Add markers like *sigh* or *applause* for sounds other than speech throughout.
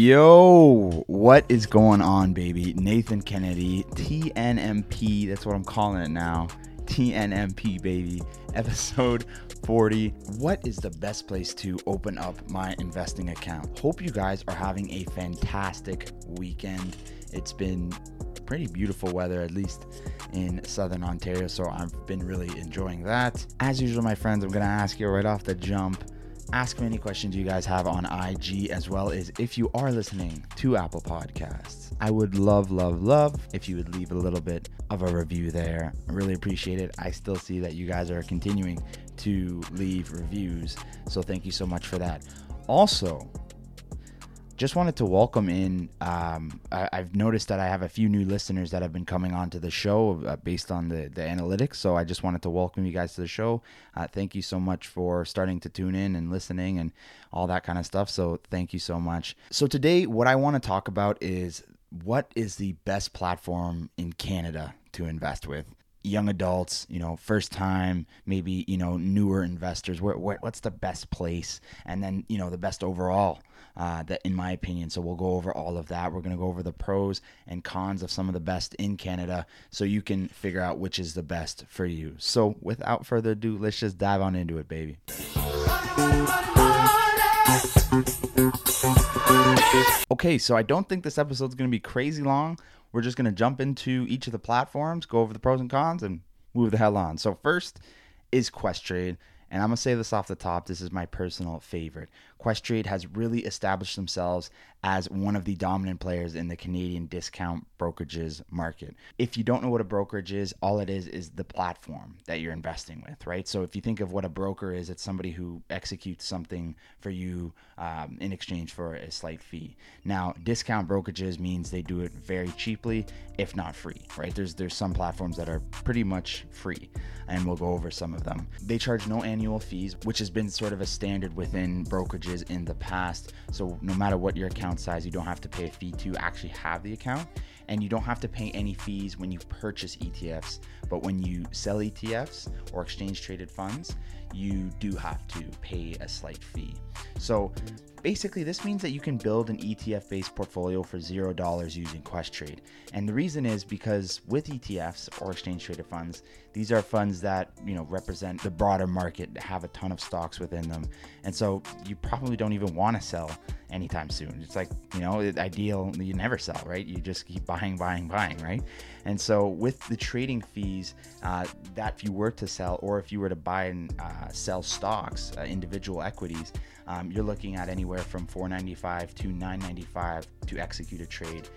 Yo, what is going on, baby? Nathan Kennedy, TNMP, that's what I'm calling it now. TNMP, baby. Episode 40. What is the best place to open up my investing account? Hope you guys are having a fantastic weekend. It's been pretty beautiful weather, at least in southern Ontario, so I've been really enjoying that. As usual, my friends, I'm gonna ask you right off the jump ask me any questions you guys have on IG, as well as if you are listening to Apple Podcasts. I would love, love, love if you would leave a little bit of a review there. I really appreciate it. I still see that you guys are continuing to leave reviews, so thank you so much for that. Also, just wanted to welcome in. Um, I, have noticed that I have a few new listeners that have been coming onto the show uh, based on the, the analytics. So I just wanted to welcome you guys to the show. Uh, thank you so much for starting to tune in and listening and all that kind of stuff. So thank you so much. So today, what I want to talk about is what is the best platform in Canada to invest with young adults, you know, first time, maybe, you know, newer investors, where, where, what's the best place? And then, you know, the best overall, uh, that in my opinion. So we'll go over all of that. We're going to go over the pros and cons of some of the best in Canada so you can figure out which is the best for you. So without further ado, let's just dive on into it, baby. Okay, so I don't think this episode is going to be crazy long. We're just going to jump into each of the platforms, go over the pros and cons, and move the hell on. So, first is Questrade. And I'm going to say this off the top. This is my personal favorite. Questrade has really established themselves as one of the dominant players in the Canadian discount brokerages market. If you don't know what a brokerage is, all it is is the platform that you're investing with, right? So if you think of what a broker is, it's somebody who executes something for you um, in exchange for a slight fee. Now, discount brokerages means they do it very cheaply, if not free, right? There's there's some platforms that are pretty much free, and we'll go over some of them. They charge no annual fees, which has been sort of a standard within brokerages in the past. So no matter what your account size, you don't have to pay a fee to actually have the account. And you don't have to pay any fees when you purchase ETFs. But when you sell ETFs or exchange traded funds, you do have to pay a slight fee. So basically, this means that you can build an ETF based portfolio for $0 using Questrade. And the reason is because with ETFs or exchange traded funds, these are funds that, you know, represent the broader market, have a ton of stocks within them. And so you probably don't even want to sell anytime soon. It's like, you know, ideal, you never sell, right? You just keep buying, buying, buying, right? And so with the trading fees, uh, that if you were to sell or if you were to buy and uh, sell stocks, uh, individual equities, um, you're looking at anywhere from 495 to 995 to execute a trade.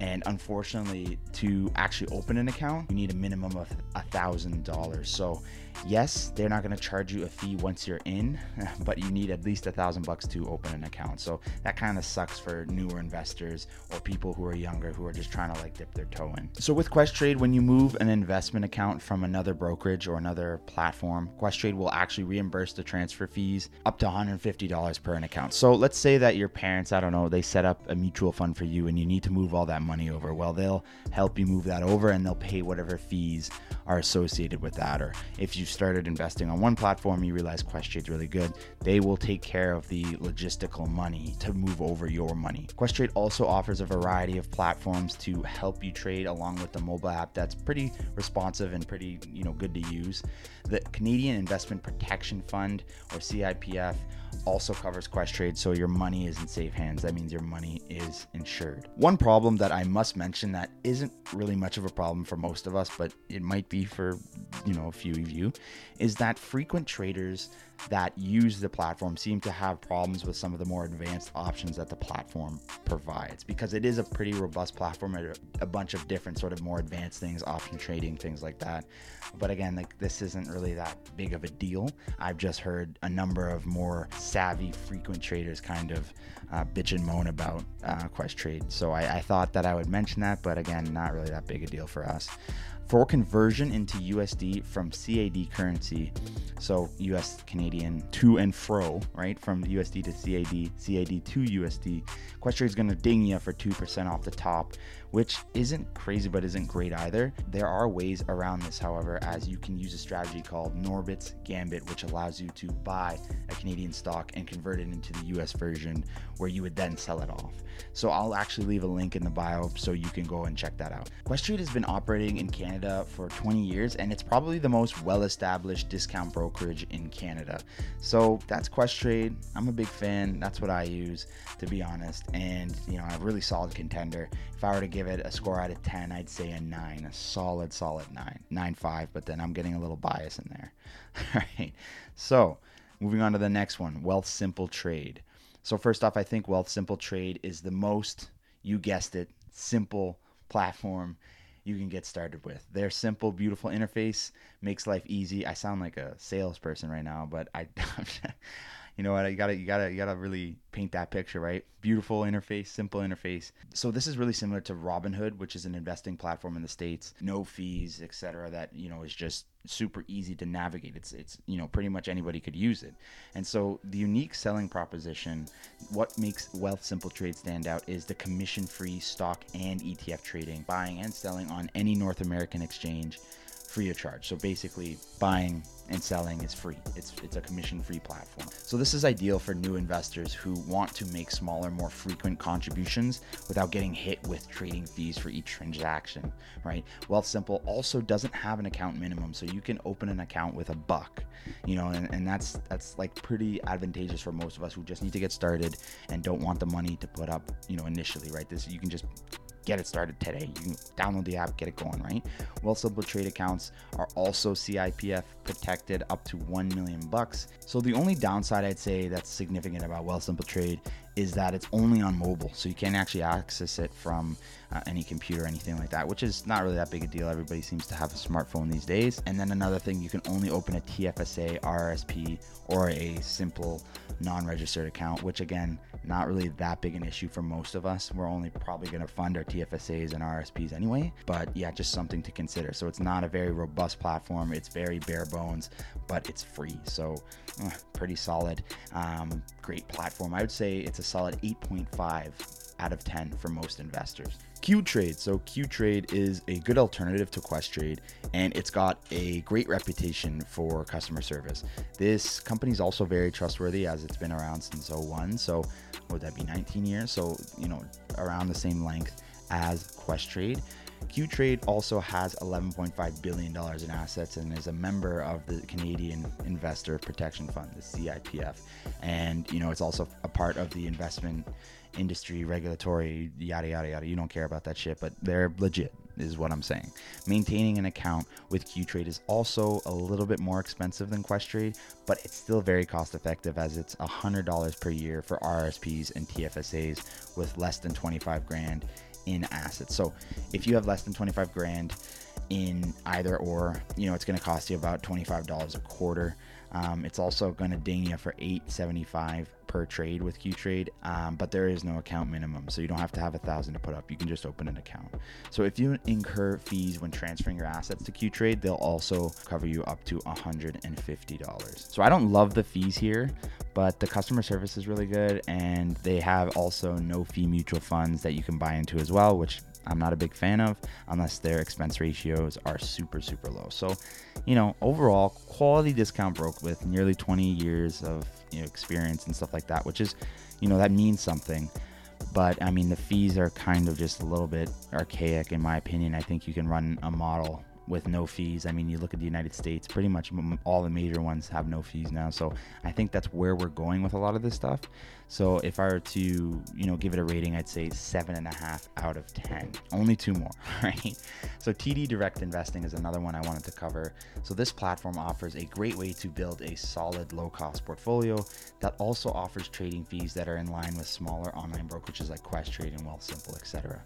And unfortunately, to actually open an account, you need a minimum of a thousand dollars. So yes, they're not going to charge you a fee once you're in, *laughs* but you need at least a thousand bucks to open an account. So that kind of sucks for newer investors or people who are younger who are just trying to like dip their toe in. So with Questrade, when you move an investment account from another brokerage or another platform, Questrade will actually reimburse the transfer fees up to $150 per an account. So let's say that your parents, I don't know, they set up a mutual fund for you and you need to move all that money over. Well, they'll help you move that over and they'll pay whatever fees are associated with that. Or if you started investing on one platform, you realize Questrade's really good, they will take care of the logistical money to move over your money. Questrade also offers a variety of platforms to help you trade along with the mobile app that's pretty responsive and pretty, you know, good to use. The Canadian Investment Protection Fund or CIPF also covers Questrade, so your money is in safe hands. That means your money is insured. One problem that I must mention that isn't really much of a problem for most of us, but it might be for you know a few of you, is that frequent traders that use the platform seem to have problems with some of the more advanced options that the platform provides because it is a pretty robust platform a bunch of different sort of more advanced things option trading things like that. But again like this isn't really that big of a deal. I've just heard a number of more savvy frequent traders kind of uh, bitch and moan about uh, Questrade so I, I thought that i would mention that but again not really that big a deal for us for conversion into USD from CAD currency, so US Canadian to and fro, right? From USD to CAD, CAD to USD, Questrade is going to ding you for 2% off the top, which isn't crazy but isn't great either. There are ways around this, however, as you can use a strategy called Norbert's Gambit, which allows you to buy a Canadian stock and convert it into the US version where you would then sell it off. So I'll actually leave a link in the bio so you can go and check that out. Questrade has been operating in Canada for 20 years and it's probably the most well established discount brokerage in Canada. So that's Questrade. I'm a big fan. That's what I use, to be honest. And, you know, a really solid contender. If I were to give it a score out of 10, I'd say a 9, a solid, solid 9. 9 5, but then I'm getting a little bias in there. *laughs* All right. So moving on to the next one Wealthsimple Trade. So first off, I think Wealthsimple Trade is the most, you guessed it, simple platform you can get started with. Their simple, beautiful interface makes life easy. I sound like a salesperson right now, but I *laughs* you know what you gotta you gotta you gotta really paint that picture right? Beautiful interface simple interface. So this is really similar to robinhood which is an investing platform in the states. No fees etc that you know is just super easy to navigate. It's it's you know pretty much anybody could use it. And so the unique selling proposition what makes wealthsimple trade stand out is the commission free stock and etf trading buying and selling on any north american exchange free of charge. So basically, buying and selling is free. It's it's a commission-free platform. So this is ideal for new investors who want to make smaller, more frequent contributions without getting hit with trading fees for each transaction, right? Wealthsimple also doesn't have an account minimum, so you can open an account with a buck, you know, and, and that's that's like pretty advantageous for most of us who just need to get started and don't want the money to put up, you know, initially, right? This you can just get it started today. You can download the app, get it going, right? Wealthsimple trade accounts are also CIPF protected up to 1 million bucks. So the only downside I'd say that's significant about Wealthsimple trade is that it's only on mobile. So you can't actually access it from uh, any computer or anything like that, which is not really that big a deal. Everybody seems to have a smartphone these days. And then another thing, you can only open a TFSA, RRSP, or a simple non registered account, which again, not really that big an issue for most of us. We're only probably going to fund our TFSAs and RSPs anyway. But yeah, just something to consider. So it's not a very robust platform. It's very bare bones, but it's free. So uh, pretty solid. Um, great platform. I would say it's a solid 8.5 out of 10 for most investors. Qtrade. So Qtrade is a good alternative to Questrade and it's got a great reputation for customer service. This company is also very trustworthy as it's been around since 01. So would that be 19 years? So you know around the same length as Questrade. Qtrade also has $11.5 billion in assets and is a member of the Canadian Investor Protection Fund, the CIPF. And, you know, it's also a part of the investment industry, regulatory, yada, yada, yada. You don't care about that shit, but they're legit, is what I'm saying. Maintaining an account with Qtrade is also a little bit more expensive than Questrade, but it's still very cost effective as it's $100 per year for RSPs and TFSAs with less than 25 grand in assets. So if you have less than 25 grand in either or, you know, it's going to cost you about $25 a quarter. Um, it's also going to ding you for 875 per trade with Qtrade, um, but there is no account minimum, so you don't have to have a thousand to put up. You can just open an account. So if you incur fees when transferring your assets to Qtrade, they'll also cover you up to $150. So I don't love the fees here, but the customer service is really good, and they have also no fee mutual funds that you can buy into as well, which I'm not a big fan of unless their expense ratios are super, super low. So, you know, overall, quality discount broke with nearly 20 years of you know, experience and stuff like that, which is, you know, that means something. But I mean, the fees are kind of just a little bit archaic, in my opinion. I think you can run a model with no fees. I mean, you look at the United States, pretty much all the major ones have no fees now. So I think that's where we're going with a lot of this stuff. So if I were to, you know, give it a rating, I'd say seven and a half out of 10. Only two more, *laughs* right? So TD Direct Investing is another one I wanted to cover. So this platform offers a great way to build a solid low cost portfolio that also offers trading fees that are in line with smaller online brokerages like Questrade and Wealthsimple, etc.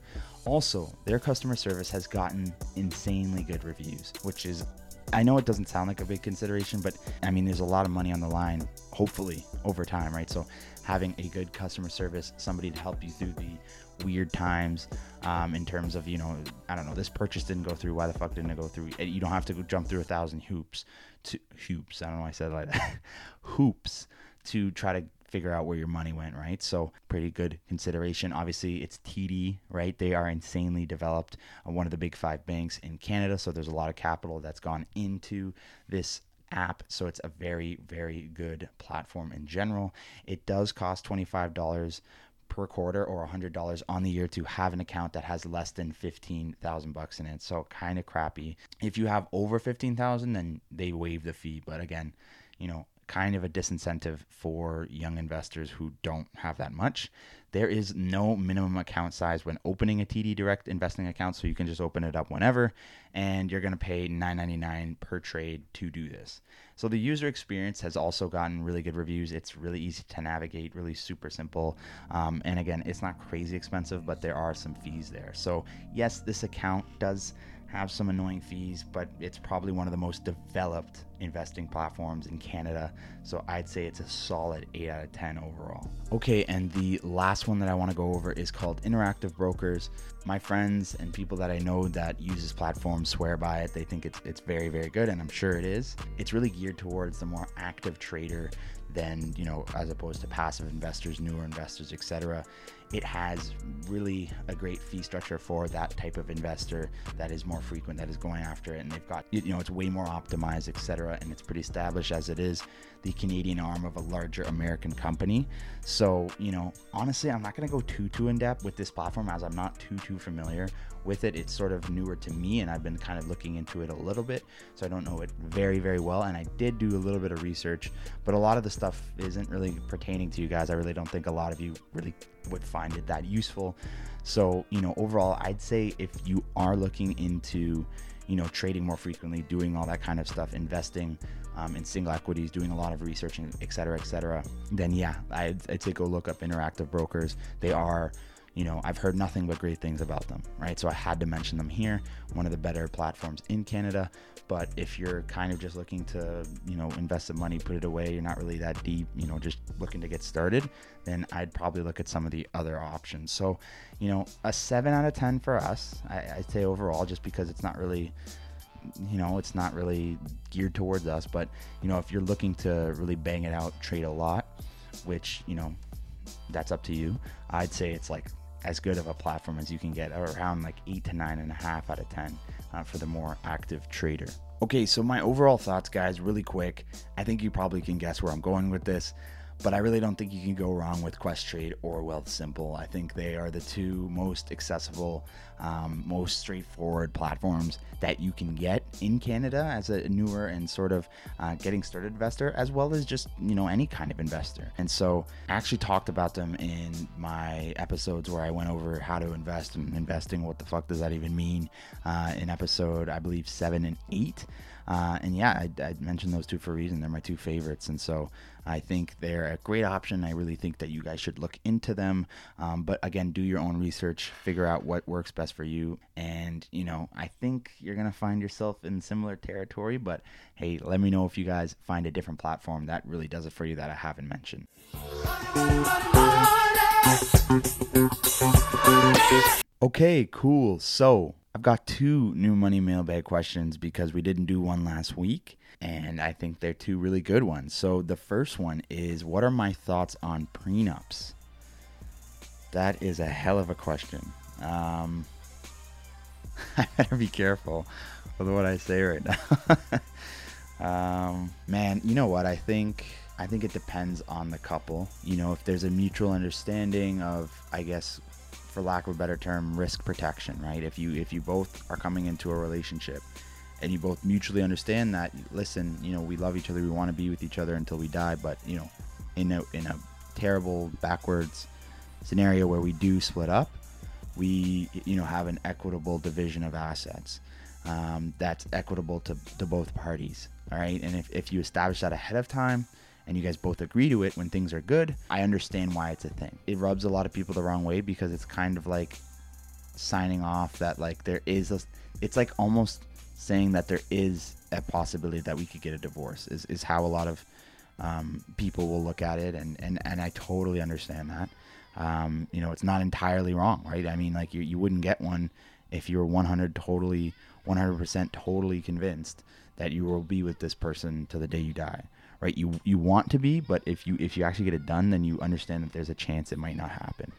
Also, their customer service has gotten insanely good reviews, which is I know it doesn't sound like a big consideration, but I mean, there's a lot of money on the line, hopefully, over time, right? So, having a good customer service, somebody to help you through the weird times um, in terms of, you know, I don't know, this purchase didn't go through. Why the fuck didn't it go through? You don't have to jump through a thousand hoops to hoops. I don't know why I said like that. *laughs* hoops to try to figure out where your money went, right? So, pretty good consideration. Obviously, it's TD, right? They are insanely developed, uh, one of the big five banks in Canada. So, there's a lot of capital that's gone into this app. So, it's a very, very good platform in general. It does cost $25 per quarter or $100 on the year to have an account that has less than 15,000 bucks in it. So kind of crappy. If you have over 15,000 then they waive the fee, but again, you know, kind of a disincentive for young investors who don't have that much. There is no minimum account size when opening a TD Direct investing account, so you can just open it up whenever, and you're going to pay $9.99 per trade to do this. So the user experience has also gotten really good reviews. It's really easy to navigate, really super simple, um, and again, it's not crazy expensive, but there are some fees there. So yes, this account does have some annoying fees, but it's probably one of the most developed investing platforms in Canada. So I'd say it's a solid 8 out of 10 overall. Okay, and the last one that I want to go over is called Interactive Brokers. My friends and people that I know that use this platform swear by it. They think it's it's very very good and I'm sure it is. It's really geared towards the more active trader than, you know, as opposed to passive investors, newer investors, etc it has really a great fee structure for that type of investor that is more frequent that is going after it and they've got you know it's way more optimized etc and it's pretty established as it is the canadian arm of a larger american company. So you know honestly i'm not going to go too too in depth with this platform as i'm not too too familiar with it. It's sort of newer to me and i've been kind of looking into it a little bit so i don't know it very very well and i did do a little bit of research but a lot of the stuff isn't really pertaining to you guys. I really don't think a lot of you really would find it that useful. So, you know, overall, I'd say if you are looking into, you know, trading more frequently, doing all that kind of stuff, investing um, in single equities, doing a lot of research, et cetera, et cetera, then yeah, I'd, I'd say go look up Interactive Brokers. They are you know, I've heard nothing but great things about them, right? So I had to mention them here. One of the better platforms in Canada. But if you're kind of just looking to, you know, invest some money, put it away, you're not really that deep, you know, just looking to get started, then I'd probably look at some of the other options. So, you know, a seven out of 10 for us, I, I'd say overall, just because it's not really you know it's not really geared towards us but you know if you're looking to really bang it out trade a lot which you know that's up to you i'd say it's like as good of a platform as you can get, around like eight to nine and a half out of 10 uh, for the more active trader. Okay, so my overall thoughts, guys, really quick. I think you probably can guess where I'm going with this but I really don't think you can go wrong with Questrade or Wealthsimple. I think they are the two most accessible, um, most straightforward platforms that you can get in Canada as a newer and sort of uh, getting started investor, as well as just you know any kind of investor. And so I actually talked about them in my episodes where I went over how to invest and investing. What the fuck does that even mean? Uh, in episode I believe seven and eight. Uh, and yeah, I, I, mentioned those two for a reason. They're my two favorites. And so I think they're a great option. I really think that you guys should look into them. Um, but again, do your own research, figure out what works best for you. And, you know, I think you're going to find yourself in similar territory. But hey, let me know if you guys find a different platform that really does it for you that I haven't mentioned. Okay, cool. So I've got two new money mailbag questions because we didn't do one last week, and I think they're two really good ones. So the first one is What are my thoughts on prenups? That is a hell of a question. Um, *laughs* I better be careful with what I say right now. *laughs* um, man, you know what? I think I think it depends on the couple. You know, if there's a mutual understanding of, I guess, for lack of a better term, risk protection, right? If you if you both are coming into a relationship and you both mutually understand that, listen, you know, we love each other, we want to be with each other until we die, but you know, in a in a terrible backwards scenario where we do split up, we you know have an equitable division of assets um, that's equitable to, to both parties. All right, and if, if you establish that ahead of time, and you guys both agree to it when things are good, I understand why it's a thing. It rubs a lot of people the wrong way because it's kind of like signing off that like there is a it's like almost saying that there is a possibility that we could get a divorce is, is how a lot of um, people will look at it and, and, and I totally understand that. Um, you know, it's not entirely wrong, right? I mean, like you, you wouldn't get one if you were 100 totally, 100% totally convinced that you will be with this person to the day you die right? You you want to be, but if you if you actually get it done, then you understand that there's a chance it might not happen,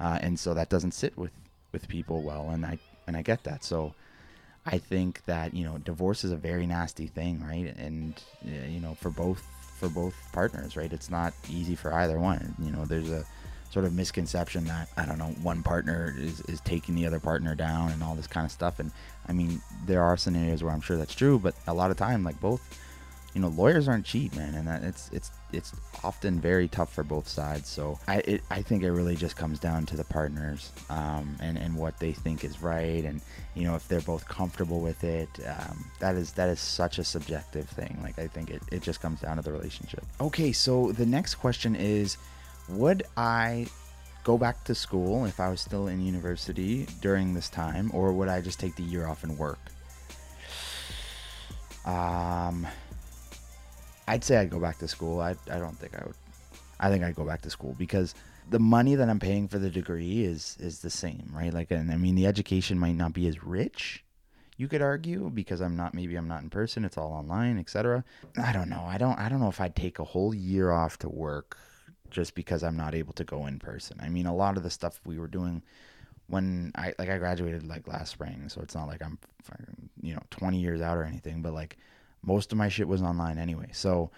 uh, and so that doesn't sit with with people well, and I and I get that. So I think that you know divorce is a very nasty thing, right? And you know for both for both partners, right? It's not easy for either one. You know, there's a sort of misconception that I don't know one partner is, is taking the other partner down and all this kind of stuff. And I mean, there are scenarios where I'm sure that's true, but a lot of time, like both, you know, lawyers aren't cheap, man, and that it's it's it's often very tough for both sides. So I it, I think it really just comes down to the partners um, and and what they think is right, and you know if they're both comfortable with it. Um, that is that is such a subjective thing. Like I think it it just comes down to the relationship. Okay, so the next question is would I go back to school if I was still in university during this time, or would I just take the year off and work? *sighs* Um, I'd say I'd go back to school. I, I don't think I would. I think I'd go back to school because the money that I'm paying for the degree is is the same, right? Like, and I mean, the education might not be as rich, you could argue, because I'm not. Maybe I'm not in person. It's all online, etc. I don't know. I don't. I don't know if I'd take a whole year off to work just because I'm not able to go in person. I mean, a lot of the stuff we were doing when I like I graduated like last spring, so it's not like I'm you know 20 years out or anything, but like most of my shit was online anyway. So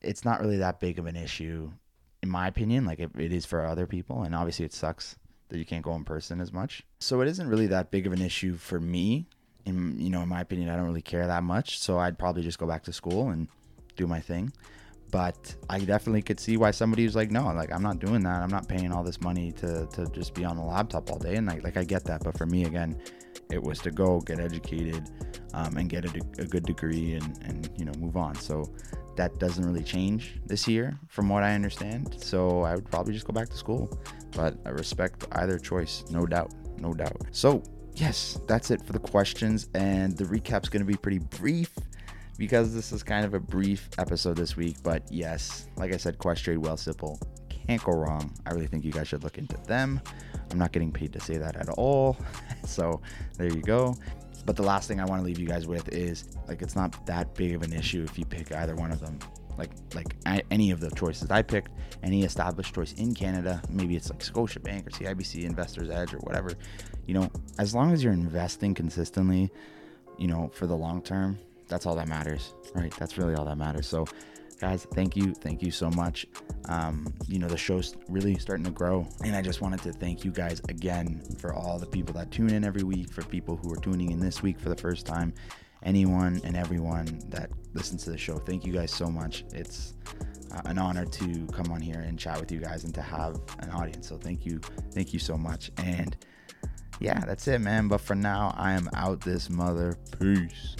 it's not really that big of an issue in my opinion, like it, it is for other people, and obviously it sucks that you can't go in person as much. So it isn't really that big of an issue for me. In you know, in my opinion, I don't really care that much. So I'd probably just go back to school and do my thing but I definitely could see why somebody was like, no, like I'm not doing that. I'm not paying all this money to, to just be on the laptop all day. And like, like I get that, but for me again, it was to go get educated um, and get a, de- a, good degree and, and you know move on. So that doesn't really change this year, from what I understand. So I would probably just go back to school. But I respect either choice, no doubt, no doubt. So yes, that's it for the questions, and the recap's going to be pretty brief because this is kind of a brief episode this week. But yes, like I said, Questrade, Wealthsimple can't go wrong. I really think you guys should look into them. I'm not getting paid to say that at all. *laughs* so there you go. But the last thing I want to leave you guys with is like it's not that big of an issue if you pick either one of them. Like like any of the choices I picked, any established choice in Canada, maybe it's like Scotiabank or CIBC Investors Edge or whatever. You know, as long as you're investing consistently, you know, for the long term, that's all that matters, right? That's really all that matters. So, guys, thank you, thank you so much. Um, you know, the show's really starting to grow, and I just wanted to thank you guys again for all the people that tune in every week, for people who are tuning in this week for the first time, anyone and everyone that listens to the show. Thank you guys so much. It's uh, an honor to come on here and chat with you guys and to have an audience. So thank you, thank you so much, and yeah, that's it, man. But for now, I am out this mother. Peace.